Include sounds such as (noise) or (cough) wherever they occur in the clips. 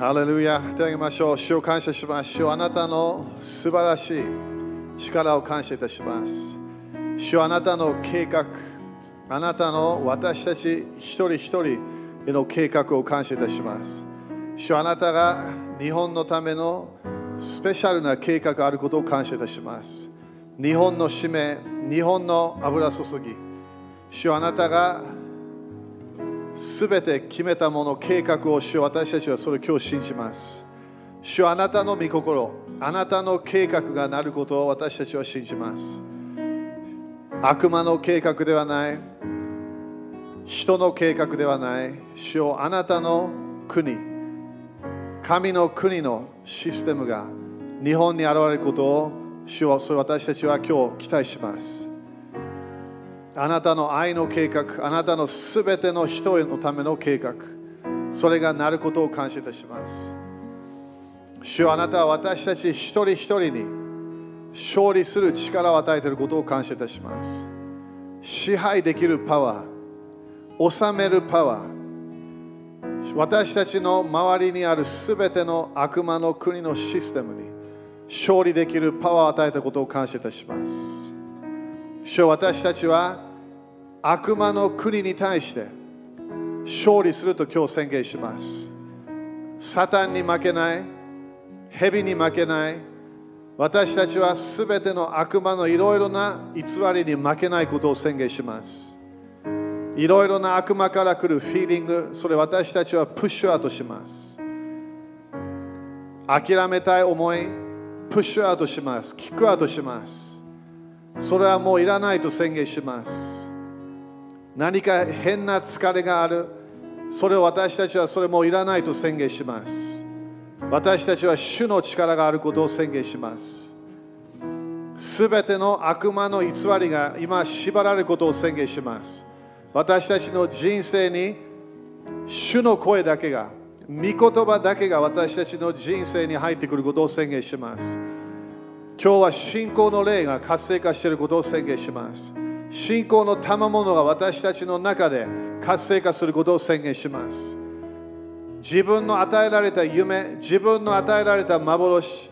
ハレルヤ手を挙げましょう。主を感謝します。主よあなたの素晴らしい力を感謝いたします。主あなたの計画。あなたの私たち一人一人への計画を感謝いたします。主あなたが日本のためのスペシャルな計画があることを感謝いたします。日本の使命日本の油注ぎ。主あなたがすべて決めたもの、計画を主よ私たちはそれを今日信じます。主あなたの御心、あなたの計画がなることを私たちは信じます。悪魔の計画ではない、人の計画ではない、主よあなたの国、神の国のシステムが日本に現れることを主よそれ私たちは今日期待します。あなたの愛の計画、あなたのすべての人へのための計画、それがなることを感謝いたします。主よあなたは私たち一人一人に勝利する力を与えていることを感謝いたします。支配できるパワー、治めるパワー、私たちの周りにあるすべての悪魔の国のシステムに勝利できるパワーを与えたことを感謝いたします。主よ私たちは悪魔の国に対して勝利すると今日宣言します。サタンに負けない、蛇に負けない、私たちはすべての悪魔のいろいろな偽りに負けないことを宣言します。いろいろな悪魔から来るフィーリング、それ私たちはプッシュアウトします。諦めたい思い、プッシュアウトします。キックアウトします。それはもういらないと宣言します。何か変な疲れがある。それを私たちはそれもいらないと宣言します。私たちは主の力があることを宣言します。すべての悪魔の偽りが今縛られることを宣言します。私たちの人生に主の声だけが、御言葉だけが私たちの人生に入ってくることを宣言します。今日は信仰の霊が活性化していることを宣言します。信仰の賜物が私たちの中で活性化することを宣言します。自分の与えられた夢、自分の与えられた幻、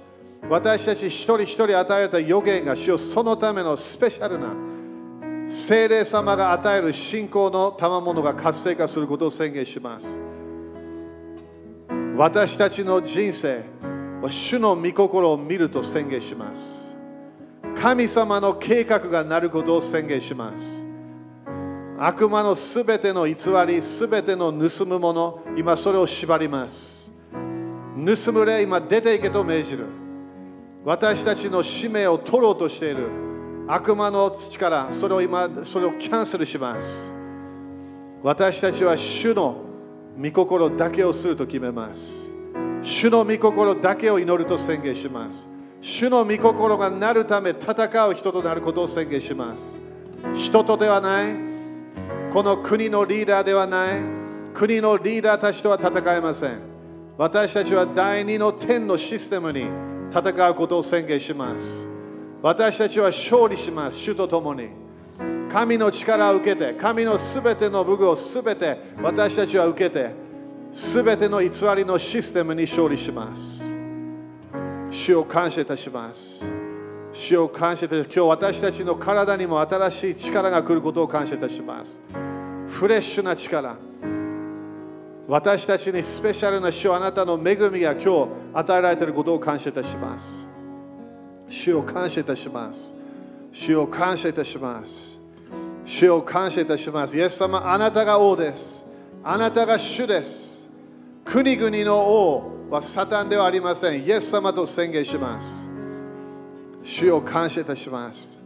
私たち一人一人与えられた予言が主よそのためのスペシャルな聖霊様が与える信仰の賜物が活性化することを宣言します。私たちの人生は主の御心を見ると宣言します。神様の計画がなることを宣言します。悪魔のすべての偽り、すべての盗むもの、今それを縛ります。盗む霊、今出ていけと命じる。私たちの使命を取ろうとしている悪魔の力、それを今、それをキャンセルします。私たちは主の御心だけをすると決めます。主の御心だけを祈ると宣言します。主の御心がなるため戦う人となることを宣言します。人とではない、この国のリーダーではない、国のリーダーたちとは戦えません。私たちは第二の天のシステムに戦うことを宣言します。私たちは勝利します、主と共に。神の力を受けて、神のすべての武具をすべて私たちは受けて、すべての偽りのシステムに勝利します。主を感謝いたします。主を感謝いたします今日私たちの体にも新しい力が来ることを感謝いたします。フレッシュな力。私たちにスペシャルな主あなたの恵みが今日与えられていることを感謝いたします。主を感謝いたします。主を感謝いたします。主を感謝いたします。イエス様、あなたが王です。あなたが主です。国々の王はサタンではありません。イエス様と宣言します。主を感謝いたします。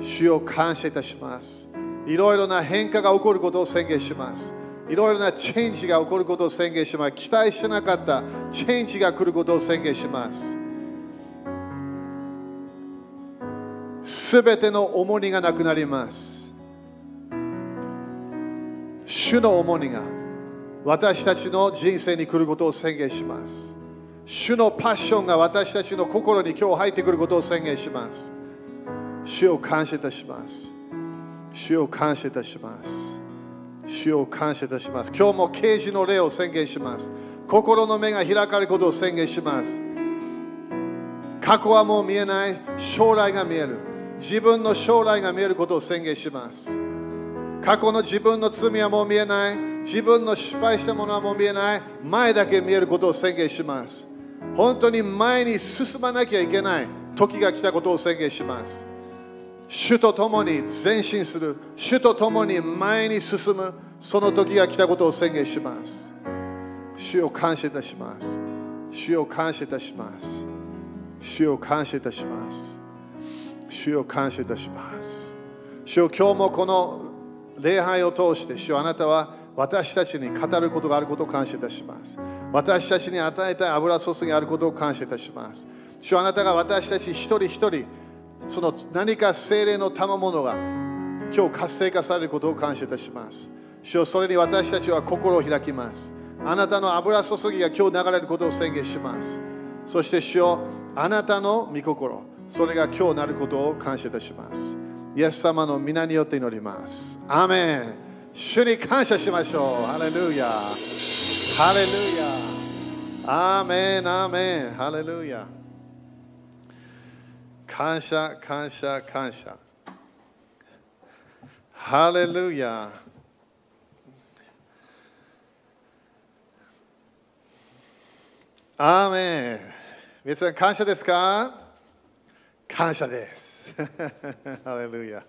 主を感謝いたします。いろいろな変化が起こることを宣言します。いろいろなチェンジが起こることを宣言します。期待してなかったチェンジが来ることを宣言します。すべての重荷がなくなります。主の重荷が私たちの人生に来ることを宣言します。主のパッションが私たちの心に今日入ってくることを宣言します。主を感謝いたします。主を感謝いたします。主を感謝いたします。今日も啓示の霊を宣言します。心の目が開かれることを宣言します過去はもう見えない将来が見える自分の将来が見えることを宣言します過去の自分の罪はもう見えない自分の失敗したものはもう見えない。前だけ見えることを宣言します。本当に前に進まなきゃいけない。時が来たことを宣言します。主と共に前進する。主と共に前に進む。その時が来たことを宣言します。主を感謝いたします。主を感謝いたします。主を感謝いたします。主を感謝いたします。主を今日もこの礼拝を通して主あなたは私たちに語ることがあることを感謝いたします。私たちに与えたい油注ぎがあることを感謝いたします。主あなたが私たち一人一人その何か精霊の賜物が今日活性化されることを感謝いたします。主よそれに私たちは心を開きます。あなたの油注ぎが今日流れることを宣言します。そして主よあなたの御心。それが今日なることを感謝いたします。イエス様の皆によって祈ります。アーメン。主に感謝しましょう。ハレルヤハレルヤアーメンアーメンハレルヤ感謝感謝感謝。ハレルヤアーメン。皆さん感謝ですか？感謝です。ハレルヤ。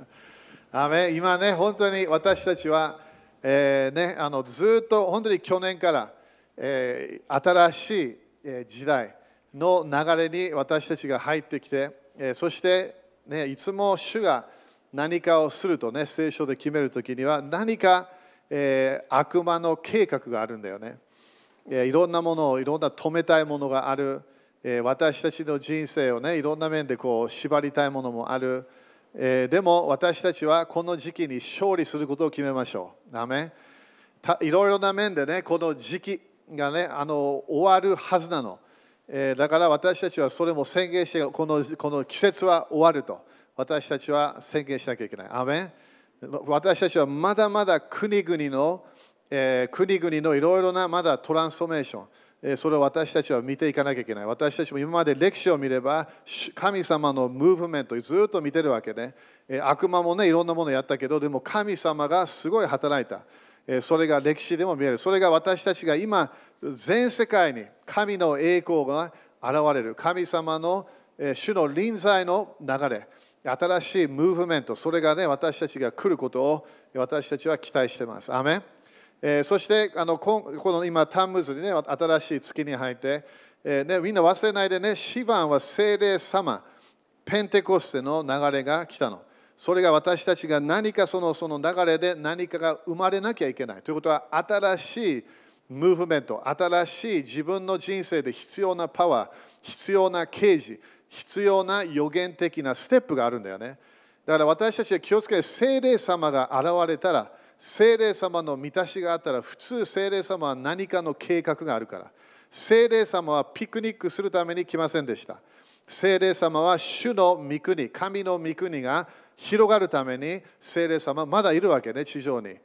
アメ今ね、本当に私たちは、えーね、あのずっと本当に去年から、えー新しいえ時代の流れに私たちが入ってきて、えーそして、ね、いつも主が何かをするとね、聖書で決めるときには何か、えー悪魔の計画があるんだよね。えーいろんなものをいろんな止めたいものがある、えー私たちの人生をねいろんな面でこう縛りたいものもある、えーでも私たちはこの時期に勝利することを決めましょう。アメン。たいろいろな面でねこの時期がねあの終わるはずなの、えーだから私たちはそれも宣言してこのこの季節は終わると。私たちは宣言しなきゃいけない。アメン。私たちはまだまだ国々の、えー国々のいろいろなまだトランスフォーメーション、それを私たちは見ていかなきゃいけない。私たちも今まで歴史を見れば、神様のムーブメントをずっと見てるわけね。悪魔もね、いろんなものをやったけど、でも神様がすごい働いた。それが歴史でも見える。それが私たちが今、全世界に神の栄光が現れる。神様の、え主の臨在の流れ。新しいムーブメント、それがね、私たちが来ることを私たちは期待しています。アメンえーそしてあのここの今、タンムズにね、新しい月に入って、えーね、みんな忘れないでね、シバンは聖霊様、ペンテコステの流れが来たの。それが私たちが何かそのその流れで何かが生まれなきゃいけない。ということは、新しいムーブメント、新しい自分の人生で必要なパワー、必要な啓示、必要な予言的なステップがあるんだよね。だから私たちは気をつけて、聖霊様が現れたら、聖霊様の満たしがあったら、普通聖霊様は何かの計画があるから。聖霊様はピクニックするために来ませんでした。聖霊様は主の御国、神の御国が広がるために聖霊様まだいるわけね、地上に。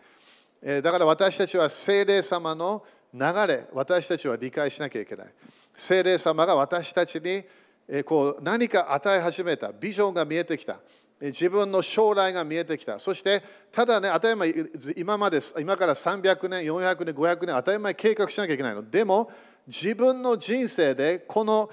えだから私たちは聖霊様の流れ、私たちは理解しなきゃいけない。聖霊様が私たちに、えこう何か与え始めた、ビジョンが見えてきた。自分の将来が見えてきた。そして、ただね、当たり前、今まで、今から300年、400年、500年、当たり前計画しなきゃいけないの。でも、自分の人生で、この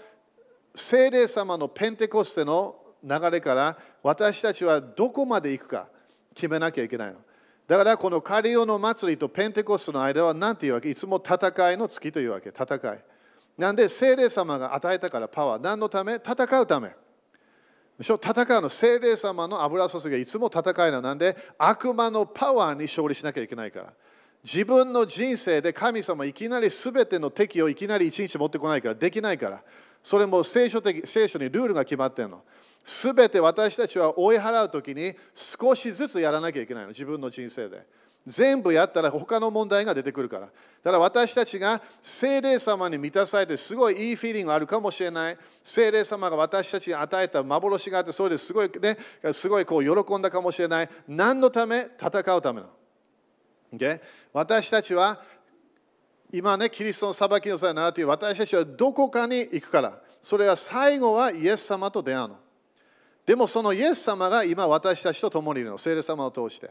聖霊様のペンテコステの流れから私たちはどこまで行くか決めなきゃいけないの。だからこのカリオの祭りとペンテコステの間は何ていうわけ？いつも戦いの月というわけ。戦い。なんで聖霊様が与えたからパワー。何のため？戦うため。戦うの聖霊様の油注ぎがいつも戦いなのなんで悪魔のパワーに勝利しなきゃいけないから。自分の人生で神様いきなり全ての敵をいきなり一日持ってこないからできないから。それも聖書的聖書にルールが決まってるの。すべて私たちは追い払うときに少しずつやらなきゃいけないの、自分の人生で。全部やったら他の問題が出てくるから。だから私たちが聖霊様に満たされてすごいいいフィーリングがあるかもしれない。聖霊様が私たちに与えた幻があって、それですごいね、すごいこう喜んだかもしれない。何のため？戦うための。Okay? 私たちは今ね、キリストの裁きの際に習っている私たちはどこかに行くから。それは最後はイエス様と出会うの。でもそのイエス様が今私たちと共にいるの、聖霊様を通して。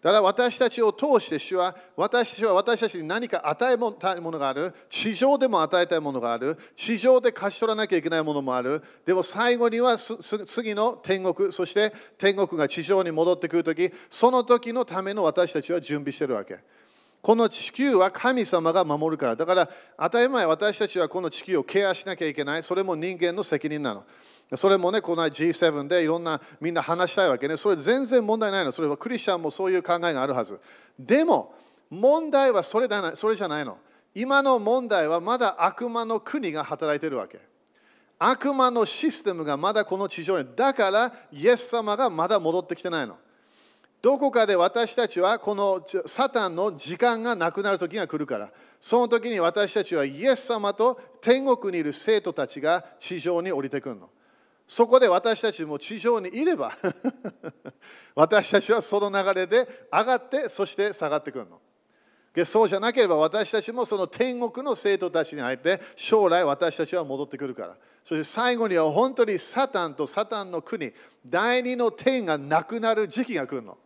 だから私たちを通して主は私たちは私たちに何か与えたいものがある。地上でも与えたいものがある。地上で勝ち取らなきゃいけないものもある。でも最後には次の天国そして天国が地上に戻ってくるときその時のための私たちは準備してるわけ。この地球は神様が守るから。だから当たり前私たちはこの地球をケアしなきゃいけない。それも人間の責任なの。それもね、この G7 でいろんなみんな話したいわけね。それ全然問題ないの。それはクリスチャンもそういう考えがあるはず。でも、問題はそれだなそれじゃないの。今の問題はまだ悪魔の国が働いてるわけ。悪魔のシステムがまだこの地上に。だから、イエス様がまだ戻ってきてないの。どこかで私たちはこのサタンの時間がなくなる時が来るから、その時に私たちはイエス様と天国にいる生徒たちが地上に降りてくるの。そこで私たちも地上にいれば (laughs) 私たちはその流れで上がってそして下がってくるの。そうじゃなければ私たちもその天国の生徒たちに入って将来私たちは戻ってくるから。そして最後には本当にサタンとサタンの国、第二の天がなくなる時期が来るの。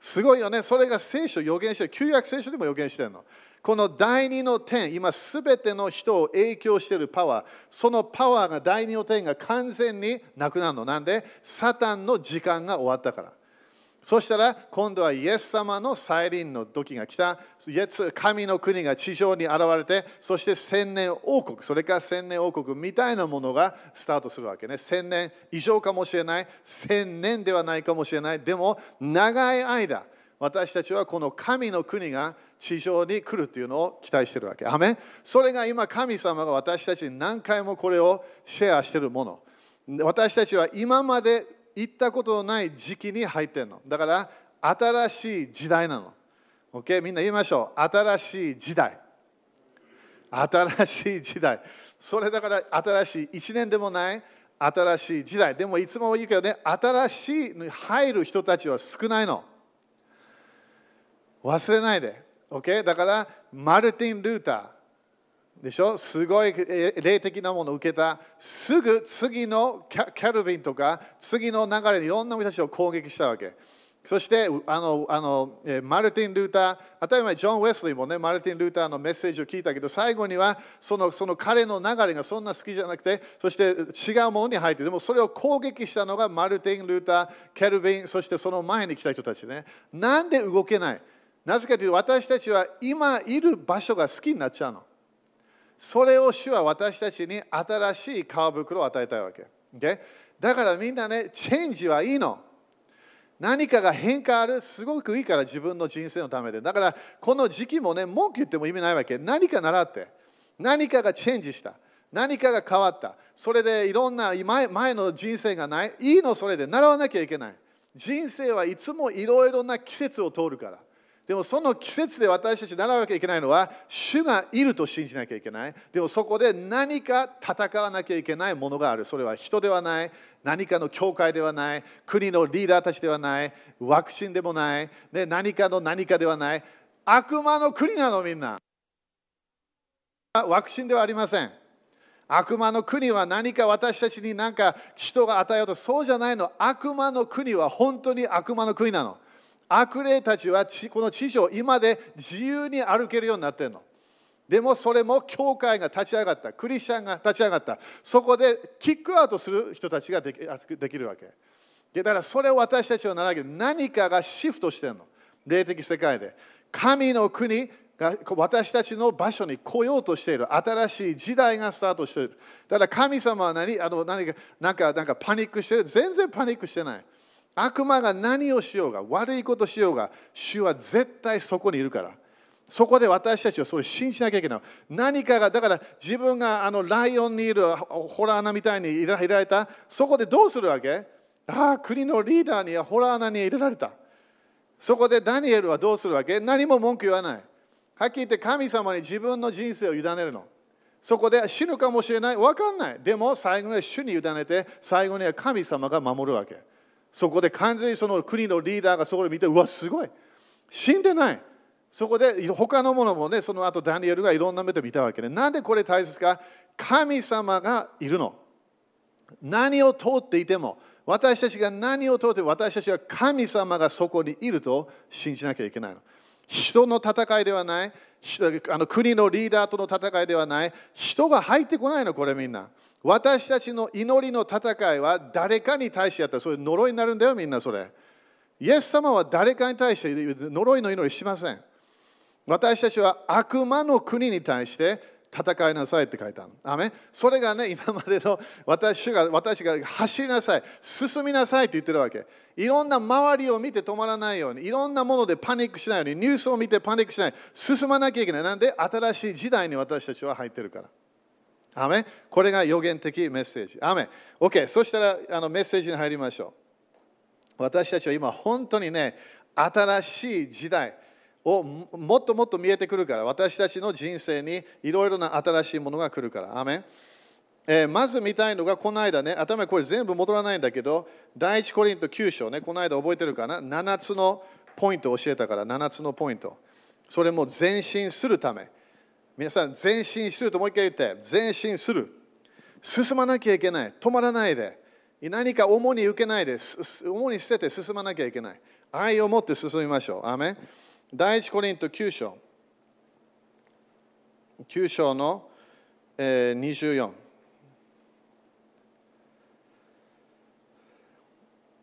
すごいよね。それが聖書予言してる。旧約聖書でも予言してるの。この第二の点、今すべての人を影響しているパワー、そのパワーが第二の点が完全になくなるの。なんで、サタンの時間が終わったから。そしたら今度はイエス様の再臨の時が来た。神の国が地上に現れて、そして千年王国、それから千年王国みたいなものがスタートするわけね。千年以上かもしれない、千年ではないかもしれない。でも長い間、私たちはこの神の国が地上に来るというのを期待しているわけ。アメそれが今神様が私たちに何回もこれをシェアしているもの。私たちは今まで行ったことのない時期に入ってるの。だから新しい時代なの。OK? みんな言いましょう。新しい時代。新しい時代。それだから新しい1年でもない新しい時代。でもいつも言うけどね、新しいに入る人たちは少ないの。忘れないで。OK? だから、マルティン・ルーターでしょ？すごい霊的なものを受けた。すぐ次のキャルビンとか、次の流れでいろんな人たちを攻撃したわけ。そしてあのあのマルティン・ルーター、当たり前、ジョン・ウェスリーもね、マルティン・ルーターのメッセージを聞いたけど、最後にはそのその彼の流れがそんな好きじゃなくて、そして違うものに入って、でもそれを攻撃したのがマルティン・ルーター、ケルビン、そしてその前に来た人たちね。なんで動けない？なぜかというと私たちは今いる場所が好きになっちゃうの。それを主は私たちに新しい皮袋を与えたいわけ。Okay? だからみんなね、チェンジはいいの。何かが変化ある、すごくいいから自分の人生のためで。だからこの時期もね、文句言っても意味ないわけ。何か習って。何かがチェンジした。何かが変わった。それでいろんな前前の人生がない。いいのそれで習わなきゃいけない。人生はいつもいろいろな季節を通るから。でもその季節で私たち習わなきゃいけないのは、主がいると信じなきゃいけない。でもそこで何か戦わなきゃいけないものがある。それは人ではない、何かの教会ではない、国のリーダーたちではない、ワクチンでもない、ね、何かの何かではない。悪魔の国なのみんな。ワクチンではありません。悪魔の国は何か私たちに何か人が与えようとそうじゃないの。悪魔の国は本当に悪魔の国なの。悪霊たちはこの地上、今で自由に歩けるようになってるの。でもそれも教会が立ち上がった、クリスチャンが立ち上がった、そこでキックアウトする人たちができるわけ。だからそれを私たちは習うけど、何かがシフトしてるの、霊的世界で。神の国が私たちの場所に来ようとしている新しい時代がスタートしている。だから神様は何あの何かなんかなんかパニックしてる全然パニックしてない。悪魔が何をしようが、悪いことしようが、主は絶対そこにいるから。そこで私たちはそれを信じなきゃいけない。何かが、だから自分があのライオンにいるホラー穴みたいに入れられた、そこでどうするわけ？ああ、国のリーダーにはホラー穴に入れられた。そこでダニエルはどうするわけ？何も文句言わない。はっきり言って神様に自分の人生を委ねるの。そこで死ぬかもしれない？わかんない。でも最後には主に委ねて、最後には神様が守るわけ。そこで完全にその国のリーダーがそこで見て、うわ、すごい。死んでない。そこで他のものもね、その後ダニエルがいろんな目で見たわけで、なんでこれ大切か？神様がいるの。何を通っていても、私たちが何を通って私たちは神様がそこにいると信じなきゃいけないの。人の戦いではない、あの国のリーダーとの戦いではない、人が入ってこないの、これみんな。私たちの祈りの戦いは誰かに対してやったら、それ呪いになるんだよ、みんなそれ。イエス様は誰かに対して呪いの祈りしません。私たちは悪魔の国に対して戦いなさいって書いてある。アメそれがね、今までの私が私が走りなさい、進みなさいって言ってるわけ。いろんな周りを見て止まらないように、いろんなものでパニックしないように、ニュースを見てパニックしない、進まなきゃいけない。なんで新しい時代に私たちは入ってるから。アメこれが予言的メッセージ。アメ OK、そしたらあのメッセージに入りましょう。私たちは今本当にね、新しい時代。をもっともっと見えてくるから私たちの人生にいろいろな新しいものが来るから。アメえー、まず見たいのがこの間ね、頭これ全部戻らないんだけど、第一コリント9章ね、この間覚えてるかな ?7 つのポイントを教えたから、7つのポイント。それも前進するため。皆さん、前進するともう一回言って、前進する。進まなきゃいけない。止まらないで。何か重に受けないで、重に捨てて進まなきゃいけない。愛を持って進みましょう。アメ第一コリント9章。9章の、えー、24。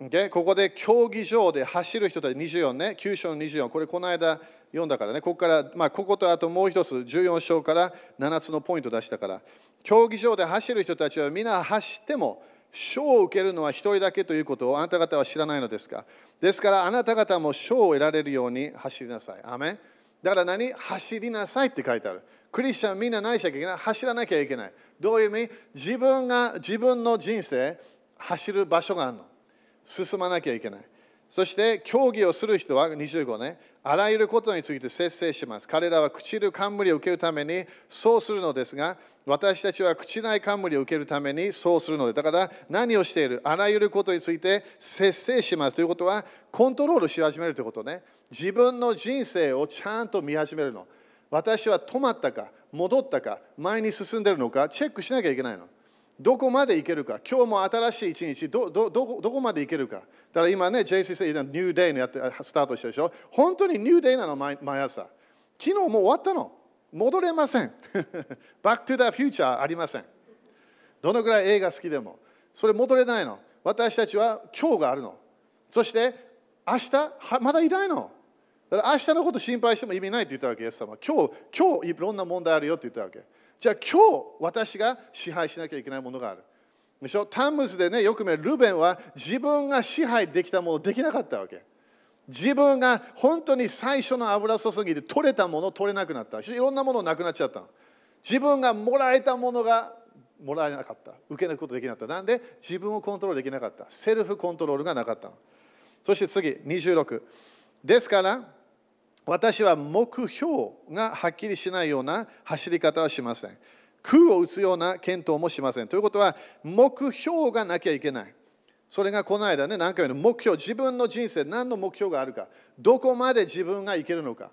Okay? ここで競技場で走る人たち24ね、9章の24、これこの間読んだからね、ここから、まあ、こことあともう一つ、14章から7つのポイント出したから、競技場で走る人たちは皆走っても、賞を受けるのは一人だけということをあなた方は知らないのですか？ですからあなた方も賞を得られるように走りなさい。アメだから何？走りなさいって書いてある。クリスチャンみんな何しなきゃいけない？走らなきゃいけない。どういう意味？自分が自分の人生走る場所があるの。進まなきゃいけない。そして競技をする人は25ね、あらゆることについて節制します。彼らは朽ちる冠を受けるためにそうするのですが、私たちは朽ちない冠を受けるためにそうするので、だから何をしているあらゆることについて節制しますということは、コントロールし始めるということね。自分の人生をちゃんと見始めるの。私は止まったか、戻ったか、前に進んでるのか、チェックしなきゃいけないの。どこまでいけるか、今日も新しい一日どどど、どこまでいけるか。だから今ね、JCC、ニューデイのやってスタートしたでしょ？本当にニューデイなの毎朝。昨日もう終わったの。戻れません。(laughs) Back to the future ありません。どのぐらい映画好きでも。それ戻れないの。私たちは今日があるの。そして明日まだいないの。だから明日のこと心配しても意味ないって言ったわけ、イエス様。今日、今日いろんな問題あるよって言ったわけ。じゃあ今日私が支配しなきゃいけないものがある。でしょ？タムズでね、よく見るルベンは自分が支配できたものできなかったわけ。自分が本当に最初の油注ぎで取れたもの取れなくなった。いろんなものなくなっちゃった。自分がもらえたものがもらえなかった。受けることできなかった。なんで？自分をコントロールできなかった。セルフコントロールがなかった。そして次、26。ですから、私は目標がはっきりしないような走り方はしません。空を打つような検討もしません。ということは、目標がなきゃいけない。それがこの間ね、何回も目標、自分の人生、何の目標があるか、どこまで自分がいけるのか、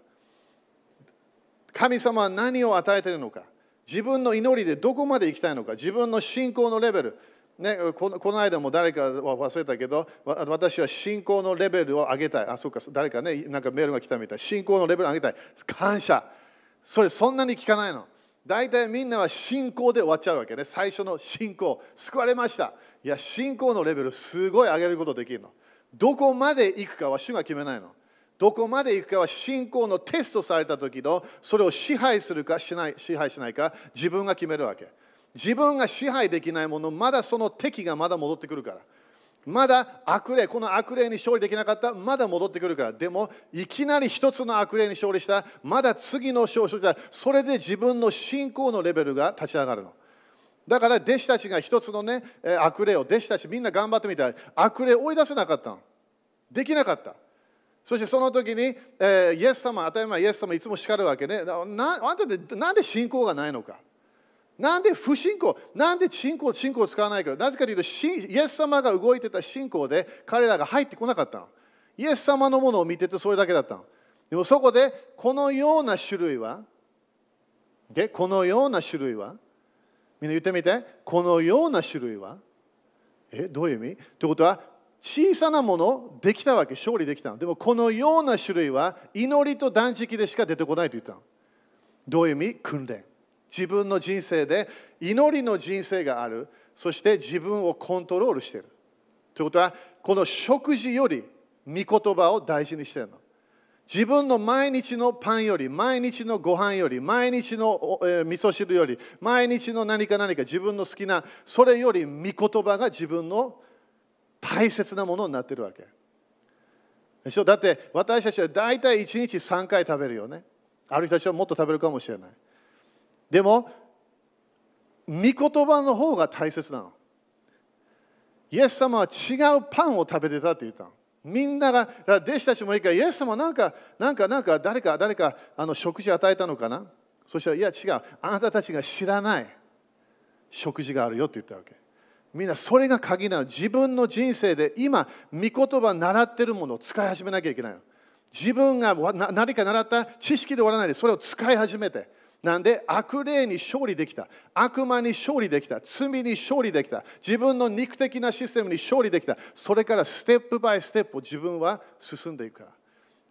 神様は何を与えているのか、自分の祈りでどこまで行きたいのか、自分の信仰のレベル、ね、このこの間も誰かは忘れたけど、私は信仰のレベルを上げたい。あ、そうか、誰かね、なんかメールが来たみたい。信仰のレベルを上げたい。感謝。それそんなに聞かないの。大体みんなは信仰で終わっちゃうわけね。最初の信仰。救われました。いや、信仰のレベルすごい上げることできるの。どこまで行くかは主が決めないの。どこまで行くかは信仰のテストされた時のそれを支配するかしない支配しないか自分が決めるわけ。自分が支配できないもの、まだその敵がまだ戻ってくるから。まだ悪霊、この悪霊に勝利できなかった、まだ戻ってくるから。でも、いきなり一つの悪霊に勝利した、まだ次の勝利した、それで自分の信仰のレベルが立ち上がるの。だから弟子たちが一つのね、悪霊を、弟子たちみんな頑張ってみたい。悪霊を追い出せなかったの。できなかった。そしてその時に、えー、イエス様、当たり前イエス様いつも叱るわけね。なあんたでなんで信仰がないのか。なんで不信仰なんで信仰信仰を使わないからなぜかというと、イエス様が動いてた信仰で彼らが入ってこなかったの。イエス様のものを見ててそれだけだったの。でもそこでこのような種類は、でこのような種類は、みんな言ってみて、このような種類は、え、どういう意味？ということは、小さなものできたわけ、勝利できたの。でもこのような種類は祈りと断食でしか出てこないと言ったの。どういう意味？訓練。自分の人生で祈りの人生がある。そして自分をコントロールしている。ということは、この食事より御言葉を大事にしているの。自分の毎日のパンより、毎日のご飯より、毎日の、えー、味噌汁より、毎日の何か何か自分の好きな、それより御言葉が自分の大切なものになってるわけ。でしょ？だって私たちは大体1日3回食べるよね。ある人たちはもっと食べるかもしれない。でも、御言葉の方が大切なの。イエス様は違うパンを食べてたって言ったの。みんなが、弟子たちもいいから、イエス様なんか、なんか、なんか、誰か、誰か、あの食事与えたのかな？そしたら、いや、違う。あなたたちが知らない食事があるよって言ったわけ。みんなそれが鍵なの。自分の人生で今、御言葉習ってるものを使い始めなきゃいけないの。自分が何か習った知識で終わらないで、それを使い始めて。なんで悪霊に勝利できた、悪魔に勝利できた、罪に勝利できた、自分の肉的なシステムに勝利できた、それからステップバイステップを自分は進んでいくか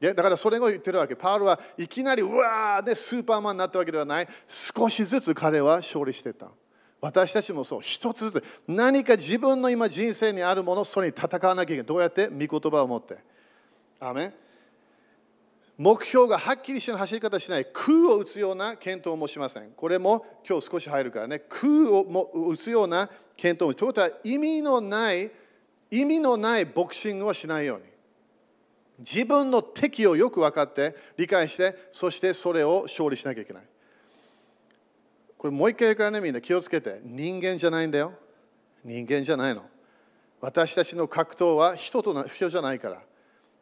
ら。だからそれを言ってるわけ。パウルはいきなりうわーでスーパーマンになったわけではない。少しずつ彼は勝利していた。私たちもそう、一つずつ何か自分の今人生にあるもの、それに戦わなきゃいけない。どうやって？御言葉を持って。アメ目標がはっきりした走り方しない空を打つような検討もしません。これも今日少し入るからね、空をも打つような検討も。ということは意味のない意味のないボクシングをしないように。自分の敵をよく分かって理解して、そしてそれを勝利しなきゃいけない。これもう一回言うからね、みんな気をつけて。人間じゃないんだよ。人間じゃないの。私たちの格闘は人との人じゃないから。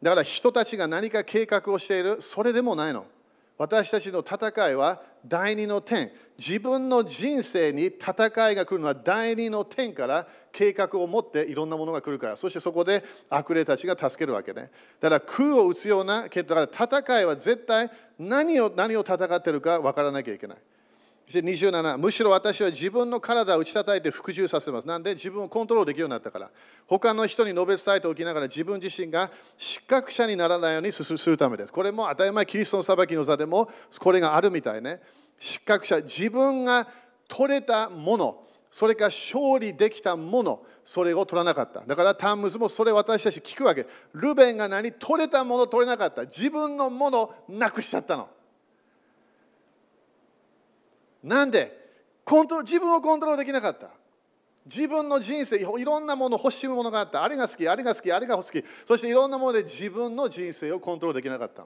だから人たちが何か計画をしている、それでもないの。私たちの戦いは第二の点。自分の人生に戦いが来るのは第二の点から計画を持っていろんなものが来るから。そしてそこで悪霊たちが助けるわけね。だから空を打つような、だから戦いは絶対何を何を戦ってるか分からなきゃいけない。27むしろ私は自分の体を打ち叩いて服従させます。なんで自分をコントロールできるようになったから。他の人に述べ伝えておきながら自分自身が失格者にならないようにするためです。これも当たり前キリストの裁きの座でもこれがあるみたいね。失格者、自分が取れたもの、それか勝利できたもの、それを取らなかった。だからタンムズもそれ私たち聞くわけ。ルベンが何？取れたもの取れなかった。自分のものなくしちゃったの。なんでコント自分をコントロールできなかった。自分の人生、いろんなもの欲しいものがあった。あれが好き、あれが好き、あれが好き。そしていろんなもので自分の人生をコントロールできなかった。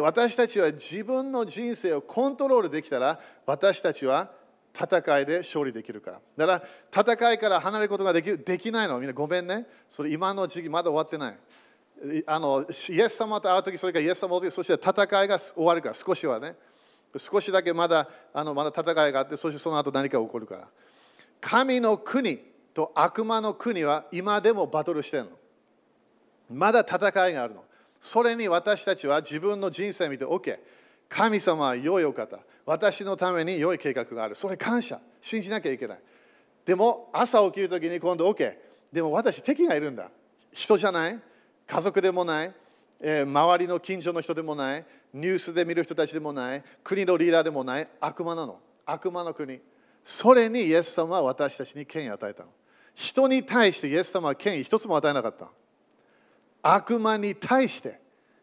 私たちは自分の人生をコントロールできたら、私たちは戦いで勝利できるから。だから戦いから離れることができできないの。みんなごめんね。それ今の時期まだ終わってない。あのイエス様と会うとき、それからイエス様と会うとき、そして戦いが終わるから、少しはね。少しだけまだあのまだ戦いがあって、そしてその後何か起こるから。神の国と悪魔の国は今でもバトルしてるの。まだ戦いがあるの。それに私たちは自分の人生を見て、OK、神様は良いお方。私のために良い計画がある。それ感謝。信じなきゃいけない。でも朝起きるときに今度 OK。でも私敵がいるんだ。人じゃない？家族でもない？えー、周りの近所の人でもない、ニュースで見る人たちでもない、国のリーダーでもない、悪魔なの。悪魔の国。それにイエス様は私たちに権威を与えたの。人に対してイエス様は権威一つも与えなかった。悪魔に対して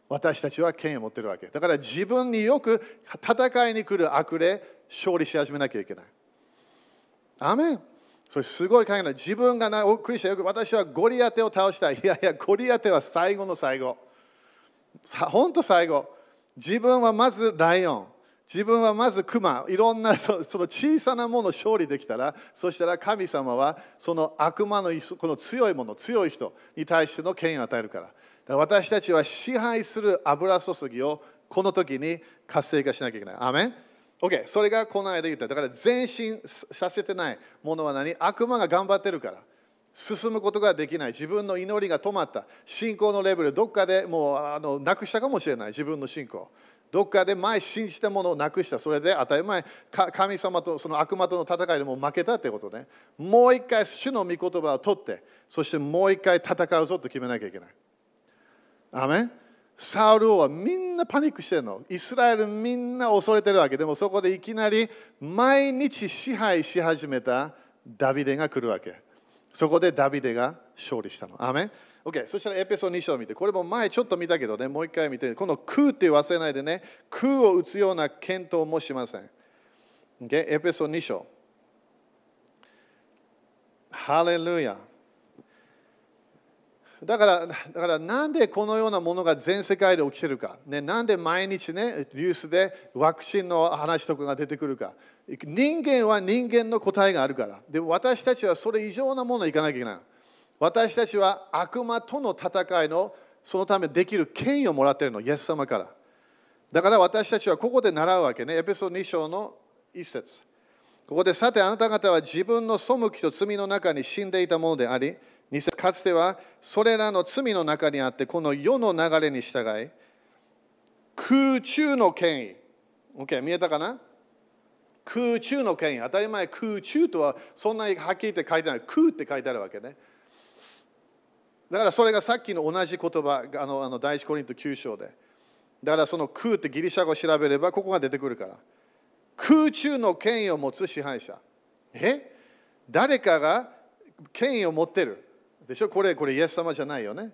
私たちは権威を持ってるわけ。だから自分によく戦いに来る悪霊、勝利し始めなきゃいけない。アメンそれすごい考えない。自分がな、クリスチャンよく私はゴリアテを倒したい。いやいや、ゴリアテは最後の最後。本当最後。自分はまずライオン。自分はまずクマ。いろんな (laughs) その小さなものを勝利できたらそしたら神様はその悪魔のこの強いもの強い人に対しての権威を与えるから。から私たちは支配する油注ぎをこの時に活性化しなきゃいけない。アメン。OK それがこの間言った。だから前進させてないものは何？悪魔が頑張ってるから。進むことができない。自分の祈りが止まった。信仰のレベルどっかでもうあのなくしたかもしれない。自分の信仰。どっかで前信じたものをなくした。それで当たり前。神様とその悪魔との戦いでも負けたってことね。もう一回主の御言葉を取ってそしてもう一回戦うぞと決めなきゃいけない。アメン。サウル王はみんなパニックしてるの。イスラエルみんな恐れてるわけ。でもそこでいきなり毎日支配し始めたダビデが来るわけ。そこでダビデが勝利したの。アメン OK、そしたらエペソ2章を見て、これも前ちょっと見たけどね、もう一回見て、この空って忘れないでね、空を打つような検討もしません。OK、エペソ2章。ハレルヤ。だから、だからなんでこのようなものが全世界で起きてるか、ね、なんで毎日ね、ニュースでワクチンの話とかが出てくるか。人間は人間の答えがあるから。で私たちはそれ以上なものにいかなきゃいけない。私たちは悪魔との戦いのそのためできる権威をもらっているの、イエス様から。だから私たちはここで習うわけね。エペソ2章の一節。ここでさてあなた方は自分の背きと罪の中に死んでいたものであり、かつてはそれらの罪の中にあって、この世の流れに従い、空中の権威。OK、見えたかな？空中の権威。当たり前、空中とはそんなにはっきり言って書いてない。空って書いてあるわけね。だからそれがさっきの同じ言葉、あのあの第一コリント9章で。だからその空ってギリシャ語を調べればここが出てくるから。空中の権威を持つ支配者。え？誰かが権威を持ってる。でしょ？これ、これイエス様じゃないよね。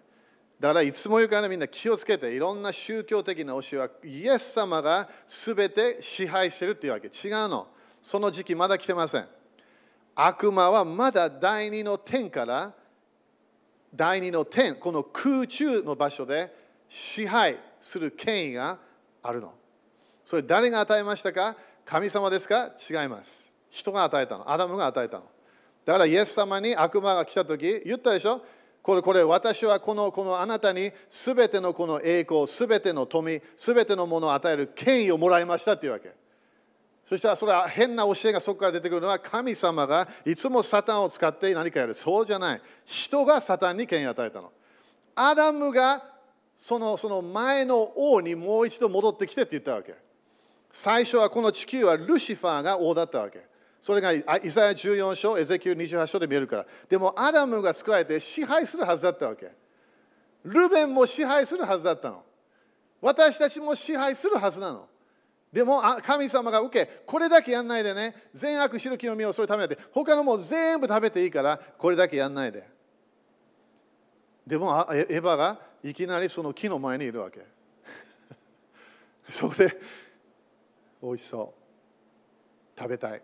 だからいつも言うからみんな気をつけて、いろんな宗教的な教えは、イエス様が全て支配してるっていうわけ。違うの。その時期まだ来てません。悪魔はまだ第二の天から第二の天、この空中の場所で支配する権威があるの。それ誰が与えましたか？神様ですか？違います。人が与えたの。アダムが与えたの。だからイエス様に悪魔が来たとき、言ったでしょ？これ、これ、私はこのこのあなたにすべてのこの栄光、すべての富、すべてのものを与える権威をもらいましたっていうわけ。そしたらそれは変な教えがそこから出てくるのは神様がいつもサタンを使って何かやる。そうじゃない。人がサタンに権威を与えたの。アダムがそのその前の王にもう一度戻ってきてって言ったわけ。最初はこの地球はルシファーが王だったわけ。それがイザヤ14章、エゼキエル28章で見えるから。でもアダムが作られて支配するはずだったわけ。ルベンも支配するはずだったの。私たちも支配するはずなの。でも神様が受け、これだけやんないでね、善悪知る木の実をそれ食べて、他のも全部食べていいから、これだけやんないで。でもエヴァがいきなりその木の前にいるわけ。(laughs) そこで、美味しそう。食べたい。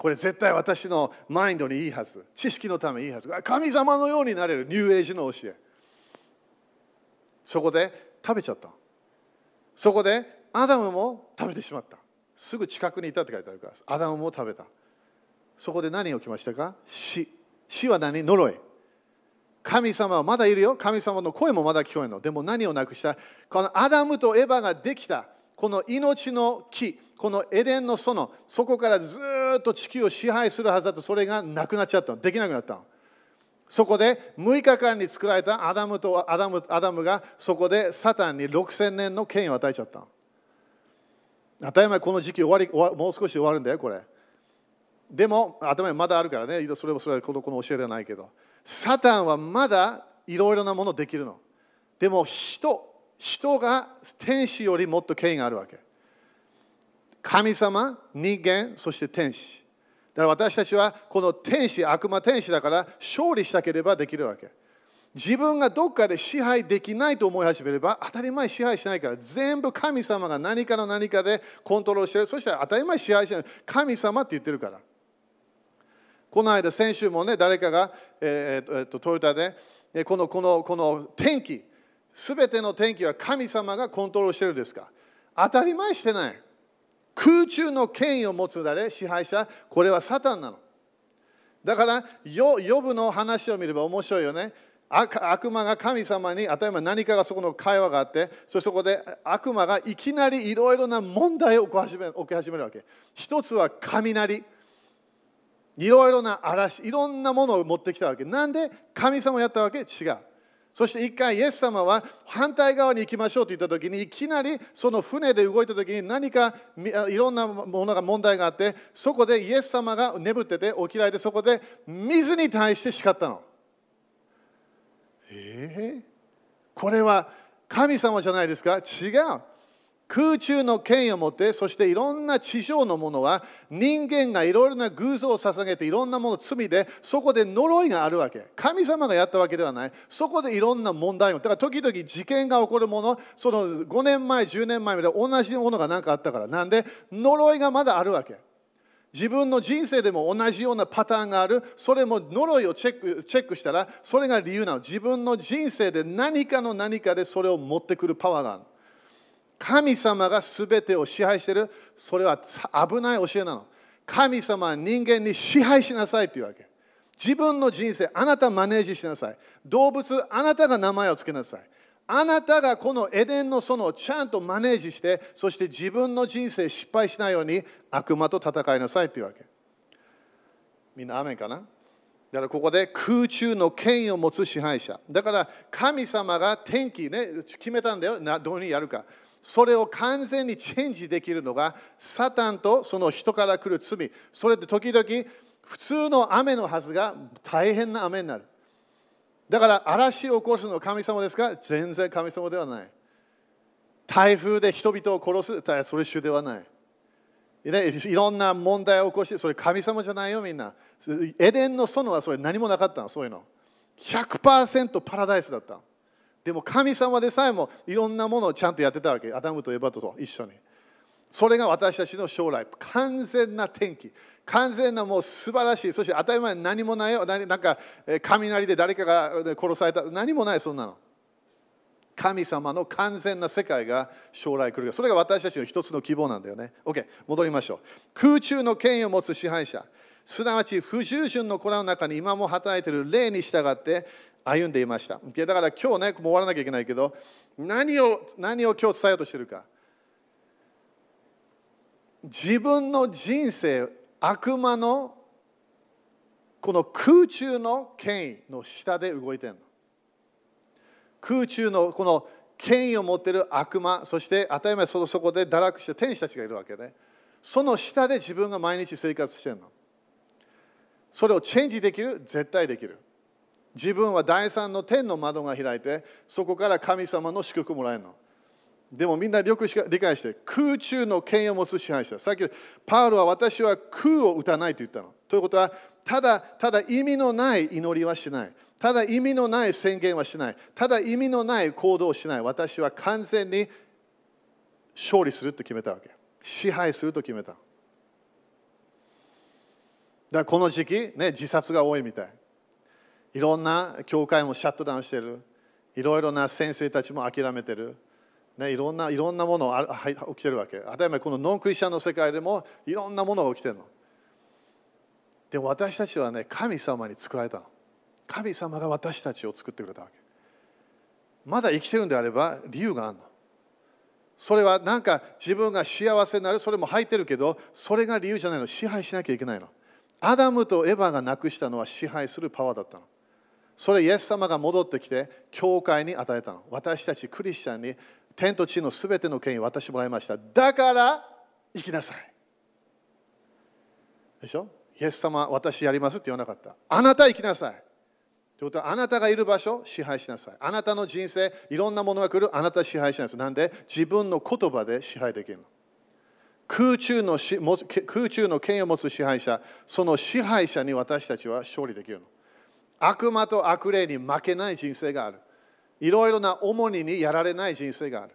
これ絶対私のマインドにいいはず。知識のためにいいはず。神様のようになれるニューエイジの教え。そこで食べちゃった。そこでアダムも食べてしまった。すぐ近くにいたって書いてあるから。アダムも食べた。そこで何が起きましたか？死。死は何？呪い。神様はまだいるよ。神様の声もまだ聞こえるの。でも何をなくした？このアダムとエヴァができた。この命の木、このエデンの園、そこからずっと地球を支配するはずだとそれがなくなっちゃったのできなくなったの。そこで6日間に作られたアダムとアダムアダムがそこでサタンに6000年の権威を与えちゃった。当たり前この時期終わりもう少し終わるんだよ、これ。でも、当たり前まだあるからね、それもそれはこのこの教えではないけど、サタンはまだいろいろなものできるの。でも人、人が天使よりもっと権威があるわけ。神様、人間、そして天使。だから私たちはこの天使、悪魔天使だから勝利したければできるわけ。自分がどっかで支配できないと思い始めれば当たり前支配しないから全部神様が何かの何かでコントロールしてるそしたら当たり前支配しない神様って言ってるからこの間先週もね誰かが、えーえー、とトヨタでこのこのこの天気すべての天気は神様がコントロールしてるんですか？当たり前してない空中の権威を持つ誰支配者これはサタンなのだからヨブの話を見れば面白いよね悪魔が神様に、当たり前何かがそこの会話があって、そしてそこで悪魔がいきなりいろいろな問題を起こ始め起き始めるわけ。一つは雷。いろいろな嵐、いろんなものを持ってきたわけ。なんで神様やったわけ？違う。そして一回イエス様は反対側に行きましょうと言った時にいきなりその船で動いた時に何かいろんなものが問題があってそこでイエス様が眠ってて起きられてそこで水に対して叱ったの。えー、これは神様じゃないですか？違う。空中の権威を持ってそしていろんな地上のものは人間がいろいろな偶像を捧げていろんなもの罪でそこで呪いがあるわけ。神様がやったわけではない。そこでいろんな問題をだから時々事件が起こるものその5年前10年前まで同じものが何かあったから。なんで呪いがまだあるわけ。自分の人生でも同じようなパターンがある。それも呪いをチェックチェックしたらそれが理由なの。自分の人生で何かの何かでそれを持ってくるパワーがある。神様が全てを支配してる、それは危ない教えなの。神様は人間に支配しなさいというわけ。自分の人生、あなたマネージしなさい。動物、あなたが名前を付けなさい。あなたがこのエデンの園をちゃんとマネージして、そして自分の人生失敗しないように悪魔と戦いなさいというわけ。みんな、アメンかな？だからここで空中の権威を持つ支配者。だから神様が天気ね、決めたんだよ。どうにやるか。それを完全にチェンジできるのがサタンとその人から来る罪。それって時々普通の雨のはずが大変な雨になる。だから嵐を起こすのは神様ですか？全然神様ではない。台風で人々を殺す。それ主ではない。いろんな問題を起こしてそれ神様じゃないよみんな。エデンの園はそれ何もなかったのそういうの。100%パラダイスだったでも神様でさえもいろんなものをちゃんとやってたわけ。アダムとエバと一緒に。それが私たちの将来。完全な天気。完全なもう素晴らしい。そして当たり前に何もないよ。なんか雷で誰かが殺された。何もない、そんなの。神様の完全な世界が将来来る。それが私たちの一つの希望なんだよね。OK、戻りましょう。空中の権威を持つ支配者。すなわち不従順の子らの中に今も働いている霊に従って歩んでいました。だから今日ね、もう終わらなきゃいけないけど、何を何を今日伝えようとしてるか。自分の人生、悪魔のこの空中の権威の下で動いてるの。空中のこの権威を持ってる悪魔、そして当たり前そそこで堕落した天使たちがいるわけで、その下で自分が毎日生活してるの。それをチェンジできる？絶対できる。自分は第三の天の窓が開いて、そこから神様の祝福もらえるの。でもみんなよく理解して、空中の権威を持つ支配者。さっき、パウロは私は空を打たないと言ったの。ということは、ただただ意味のない祈りはしない。ただ意味のない宣言はしない。ただ意味のない行動をしない。私は完全に勝利すると決めたわけ。支配すると決めた。だからこの時期、ね、自殺が多いみたい。いろんな教会もシャットダウンしてる。いろいろな先生たちも諦めてる。ね、いろんないろんなものが起きてるわけ。当たり前、このノンクリスチャンの世界でもいろんなものが起きてるの。でも私たちはね、神様に作られたの。神様が私たちを作ってくれたわけ。まだ生きてるんであれば理由があるの。それはなんか自分が幸せになる、それも入ってるけど、それが理由じゃないの。支配しなきゃいけないの。アダムとエヴァがなくしたのは支配するパワーだったの。それイエス様が戻ってきて教会に与えたの。私たちクリスチャンに天と地のすべての権威を渡してもらいました。だから生きなさい。でしょ？イエス様私やりますって言わなかった。あなた生きなさい。ということはあなたがいる場所支配しなさい。あなたの人生いろんなものが来る。あなた支配しなさい。なんで？自分の言葉で支配できるの。空中の空中の権威を持つ支配者その支配者に私たちは勝利できるの。悪魔と悪霊に負けない人生がある。いろいろな重荷にやられない人生がある。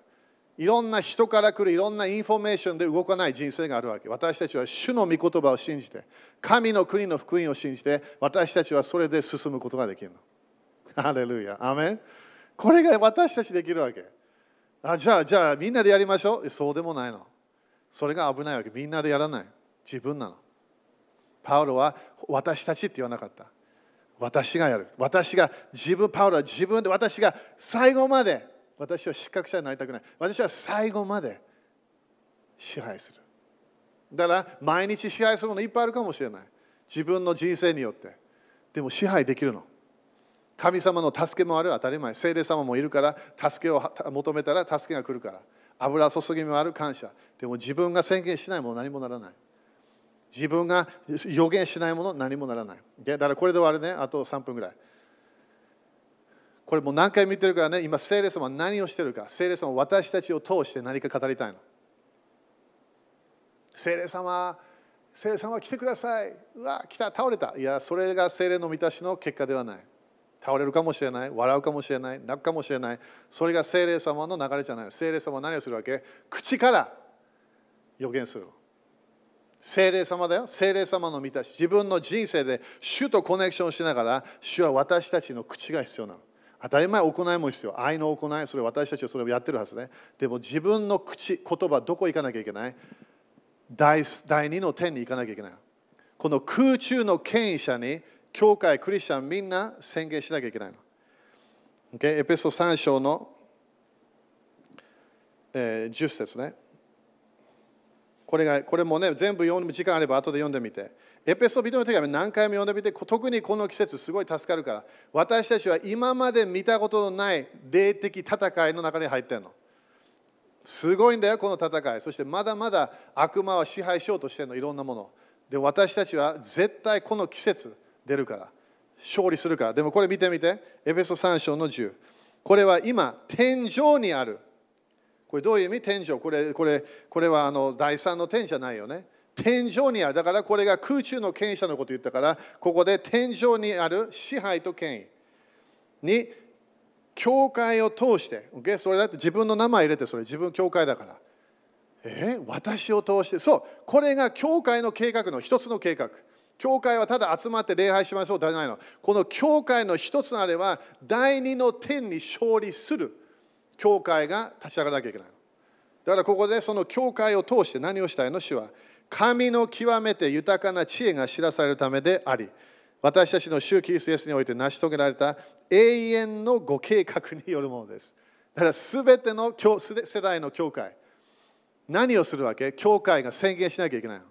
いろんな人から来るいろんなインフォメーションで動かない人生があるわけ。私たちは主の御言葉を信じて、神の国の福音を信じて、私たちはそれで進むことができるの。ハレルヤ。アメンこれが私たちできるわけ。あじゃあ、じゃあみんなでやりましょう。そうでもないの。それが危ないわけ。みんなでやらない。自分なの。パウロは私たちって言わなかった。私がやる。私が自分、パウロは自分で私が最後まで、私は失格者になりたくない。私は最後まで支配する。だから毎日支配するものいっぱいあるかもしれない。自分の人生によってでも支配できるの神様の助けもある当たり前聖霊様もいるから助けを求めたら助けが来るから油注ぎもある感謝でも自分が宣言しないも何もならない自分が予言しないもの何もならない。だからこれで終わるね。あと3分ぐらい。これもう何回見てるからね。今聖霊様は何をしてるか。聖霊様は私たちを通して何か語りたいの。聖霊様聖霊様は来てください。うわ来た。倒れた。いやそれが聖霊の満たしの結果ではない。倒れるかもしれない。笑うかもしれない。泣くかもしれない。それが聖霊様の流れじゃない。聖霊様は何をするわけ？口から予言する聖霊様だよ。聖霊様の満たし自分の人生で主とコネクションしながら主は私たちの口が必要なの。当たり前行いも必要。愛の行いそれ私たちはそれをやってるはずね。でも自分の口言葉どこ行かなきゃいけない？第第2の点に行かなきゃいけない。この空中の権威者に教会クリスチャンみんな宣言しなきゃいけないの、okay? エペソ3章の、えー、10節ね。これがこれもね全部読む時間あれば後で読んでみて。エペソビトの手紙何回も読んでみて特にこの季節すごい助かるから。私たちは今まで見たことのない霊的戦いの中に入ってるの。すごいんだよこの戦い。そしてまだまだ悪魔は支配しようとしてるの。いろんなもの。で私たちは絶対この季節出るから。勝利するから。でもこれ見てみて。エペソ3章の10これは今天井にある。これどういう意味？天井これこれこれはあの第3の天じゃないよね。天井にある。だからこれが空中の権威者のこと言ったから、ここで天井にある支配と権威。に、教会を通して、okay? それだって自分の名前入れて、それ。自分教会だから。え？私を通して、そう、これが教会の計画の。一つの計画。教会はただ集まって礼拝しましょうじゃないの。この教会の一つのあれは、第二の天に勝利する。教会が立ち上がらなきゃいけない。だからここでその教会を通して何をしたいの？主は。神の極めて豊かな知恵が知らされるためであり、私たちの宗キリスイエスにおいて成し遂げられた永遠のご計画によるものです。だから全ての世代の教会、何をするわけ？教会が宣言しなきゃいけないの。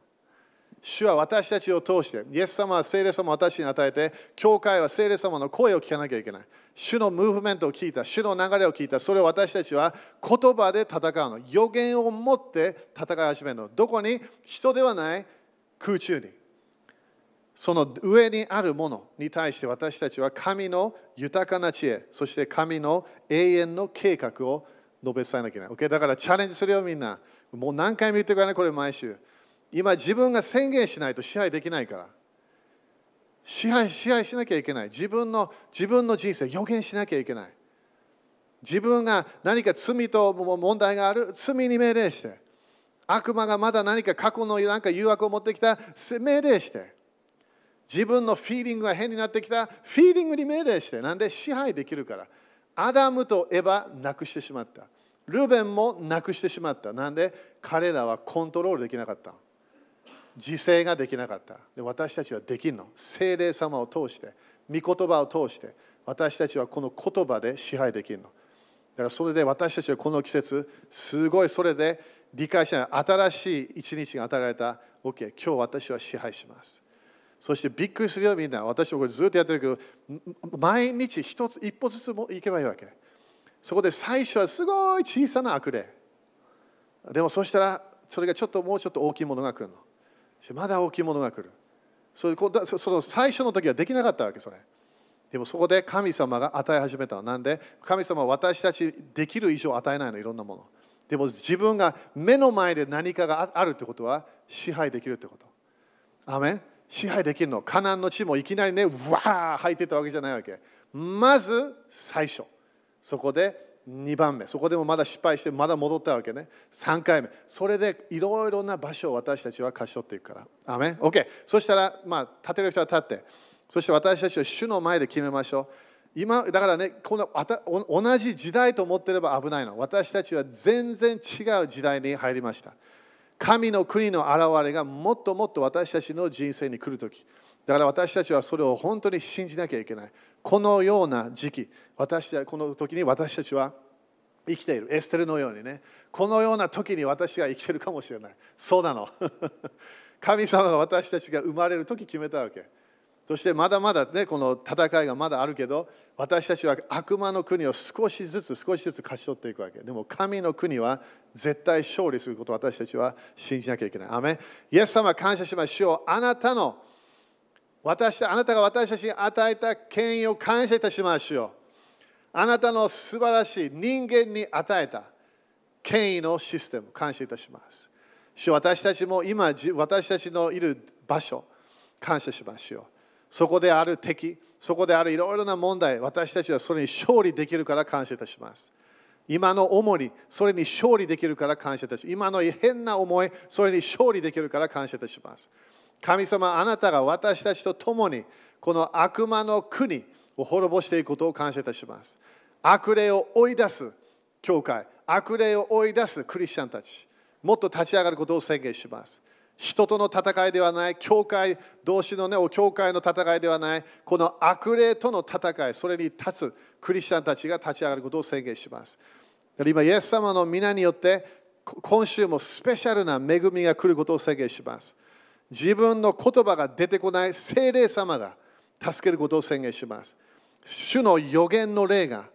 主は私たちを通して、イエス様は聖霊様を私に与えて、教会は聖霊様の声を聞かなきゃいけない。主のムーブメントを聞いた、主の流れを聞いた、それを私たちは言葉で戦うの。予言を持って戦い始めるの。どこに？人ではない空中に。その上にあるものに対して私たちは神の豊かな知恵、そして神の永遠の計画を述べ伝えなきゃいけない。Okay? だからチャレンジするよみんな。もう何回も言ってくれない、これ毎週。今自分が宣言しないと支配できないから支配支配しなきゃいけない。自分の自分の人生予言しなきゃいけない。自分が何か罪と問題がある。罪に命令して。悪魔がまだ何か過去のなんか誘惑を持ってきた。命令して。自分のフィーリングが変になってきた。フィーリングに命令して。なんで支配できるから。アダムとエヴァなくしてしまった。ルベンもなくしてしまった。なんで彼らはコントロールできなかった自制ができなかった。で私たちはできるの。精霊様を通して御言葉を通して私たちはこの言葉で支配できるの。だからそれで私たちはこの季節すごいそれで理解しない新しい一日が与えられた。OK 今日私は支配します。そしてびっくりするよみんな私もこれずっとやってるけど毎日一つ一歩ずつも行けばいいわけ。そこで最初はすごい小さな悪霊。でもそしたらそれがちょっともうちょっと大きいものが来るの。まだ大きいものが来る。そその最初の時はできなかったわけそれ。でもそこで神様が与え始めたなんで神様は私たちできる以上与えないの。いろんなもの。でも自分が目の前で何かがあるってことは支配できるってこと。アメ支配できるの。カナンの地もいきなりねわー入ってたわけじゃないわけ。まず最初。そこで2番目。そこでもまだ失敗してまだ戻ったわけね。3回目。それでいろいろな場所を私たちは勝ち取っていくから。アメン。OK そしたらまあ立てる人は立って。そして私たちは主の前で決めましょう。今だからねこの同じ時代と思ってれば危ないの。私たちは全然違う時代に入りました。神の国の現れがもっともっと私たちの人生に来るときだから私たちはそれを本当に信じなきゃいけない。このような時期私たこの時に私たちは生きているエステルのようにねこのような時に私が生きているかもしれないそうなの (laughs) 神様が私たちが生まれる時決めたわけ。そしてまだまだね、この戦いがまだあるけど、私たちは悪魔の国を少しずつ少しずつ勝ち取っていくわけ。でも神の国は絶対勝利することを私たちは信じなきゃいけない。アメイエス様感謝しましょう。あなたの私あなたが私たちに与えた権威を感謝いたしましょう。あなたの素晴らしい人間に与えた権威のシステム、感謝いたします。主私たちも今、私たちのいる場所、感謝しましょう。そこである敵、そこであるいろいろな問題、私たちはそれに勝利できるから感謝いたします。今の重り、それに勝利できるから感謝いたします。今の変な思い、それに勝利できるから感謝いたします。神様、あなたが私たちと共にこの悪魔の国を滅ぼしていくことを感謝いたします。悪霊を追い出す教会、悪霊を追い出すクリスチャンたち、もっと立ち上がることを宣言します。人との戦いではない、教会同士のね、教会の戦いではない、この悪霊との戦い、それに立つクリスチャンたちが立ち上がることを宣言します。今、イエス様の皆によって、今週もスペシャルな恵みが来ることを宣言します。自分の言葉が出てこない精霊様が助けることを宣言します。主の予言の霊が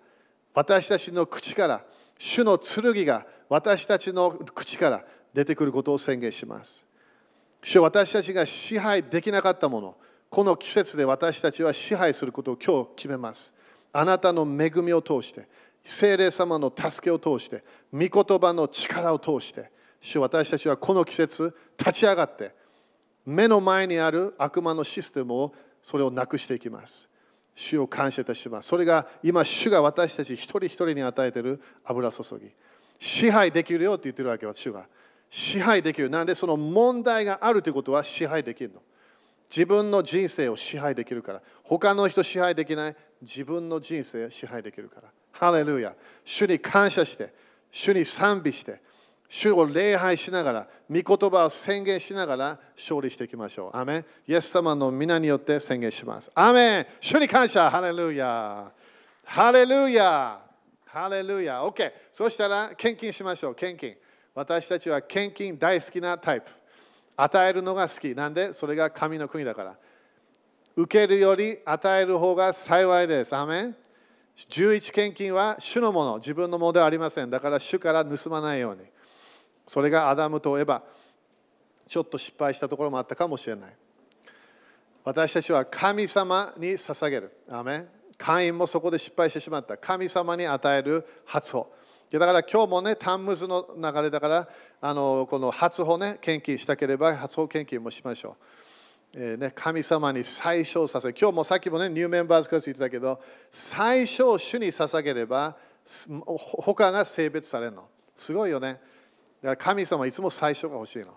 私たちの口から、主の剣が私たちの口から出てくることを宣言します。主私たちが支配できなかったもの、この季節で私たちは支配することを今日決めます。あなたの恵みを通して、聖霊様の助けを通して、御言葉の力を通して、主私たちはこの季節立ち上がって、目の前にある悪魔のシステムをそれをなくしていきます。主を感謝いたします。それが今、主が私たち一人一人に与えている油注ぎ。支配できるよって言ってるわけは、主が。支配できる。なんでその問題があるということは支配できるの。自分の人生を支配できるから。他の人支配できない。自分の人生を支配できるから。ハレルヤ。主に感謝して、主に賛美して、主を礼拝しながら、御言葉を宣言しながら勝利していきましょう。アメンイエス様の皆によって宣言します。アメン主に感謝ハレルヤハレルヤハレルヤ !OK。そしたら献金しましょう。献金。私たちは献金大好きなタイプ。与えるのが好き。なんで？それが神の国だから。受けるより与える方が幸いです。アメン11献金は主のもの、自分のものではありません。だから主から盗まないように。それがアダムとエバ。ちょっと失敗したところもあったかもしれない。私たちは神様に捧げる。アメ会員もそこで失敗してしまった。神様に与える初歩。だから今日もね、タンムズの流れだから、あのこの初歩ね、献金したければ初歩献金もしましょう。えね、神様に最小させ今日もさっきもね、ニューメンバーズクラス言ってたけど、最小主に捧げれば、他が性別されるの。すごいよね。だから神様はいつも最初が欲しいの。だ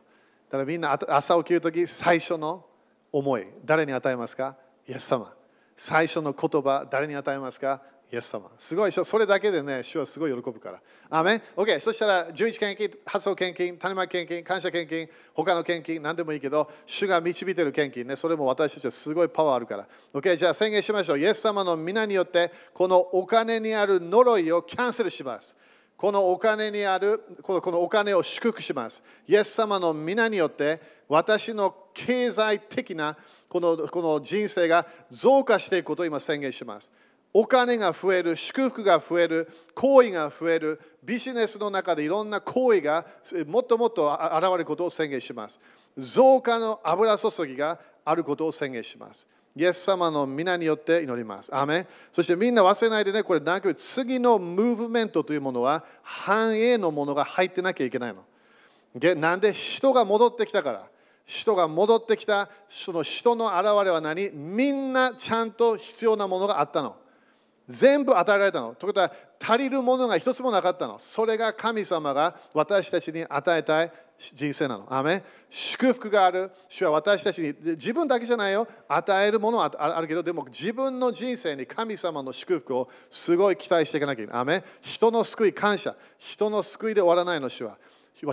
からみんな朝起きるとき最初の思い、誰に与えますか？イエス様。最初の言葉、誰に与えますか？イエス様。すごいでしょ？それだけでね、主はすごい喜ぶから。アメン ?OK。そしたら、11献金、発想献金、種まき献金、感謝献金、他の献金、何でもいいけど、主が導いてる献金ね、それも私たちはすごいパワーあるから。OK。じゃあ宣言しましょう。イエス様の皆によって、このお金にある呪いをキャンセルします。このお金にあるこのこのお金を祝福します。イエス様の皆によって私の経済的なこのこの人生が増加していくことを今宣言します。お金が増える、祝福が増える、行為が増える、ビジネスの中でいろんな行為がもっともっと現れることを宣言します。増加の油注ぎがあることを宣言します。イエス様の皆によって祈ります。アメそしてみんな忘れないでね、これだけ次のムーブメントというものは繁栄のものが入ってなきゃいけないの。なんで人が戻ってきたから。人が戻ってきた、その人の現れは何？みんなちゃんと必要なものがあったの。全部与えられたの。ということは、足りるものが一つもなかったの。それが神様が私たちに与えたい人生なの。アメ祝福がある。主は私たちに、自分だけじゃないよ。与えるものはあるけど、でも自分の人生に神様の祝福をすごい期待していかなきゃいけない。アメ人の救い、感謝。人の救いで終わらないの、主は。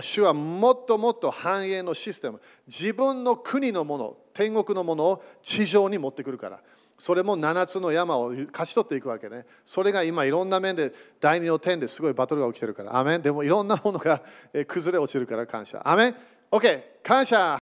主はもっともっと繁栄のシステム。自分の国のもの、天国のものを地上に持ってくるから。それも7つの山を勝ち取っていくわけね。それが今いろんな面で第二の点ですごいバトルが起きてるから。アメンでもいろんなものが崩れ落ちるから感謝。アメン ?OK、感謝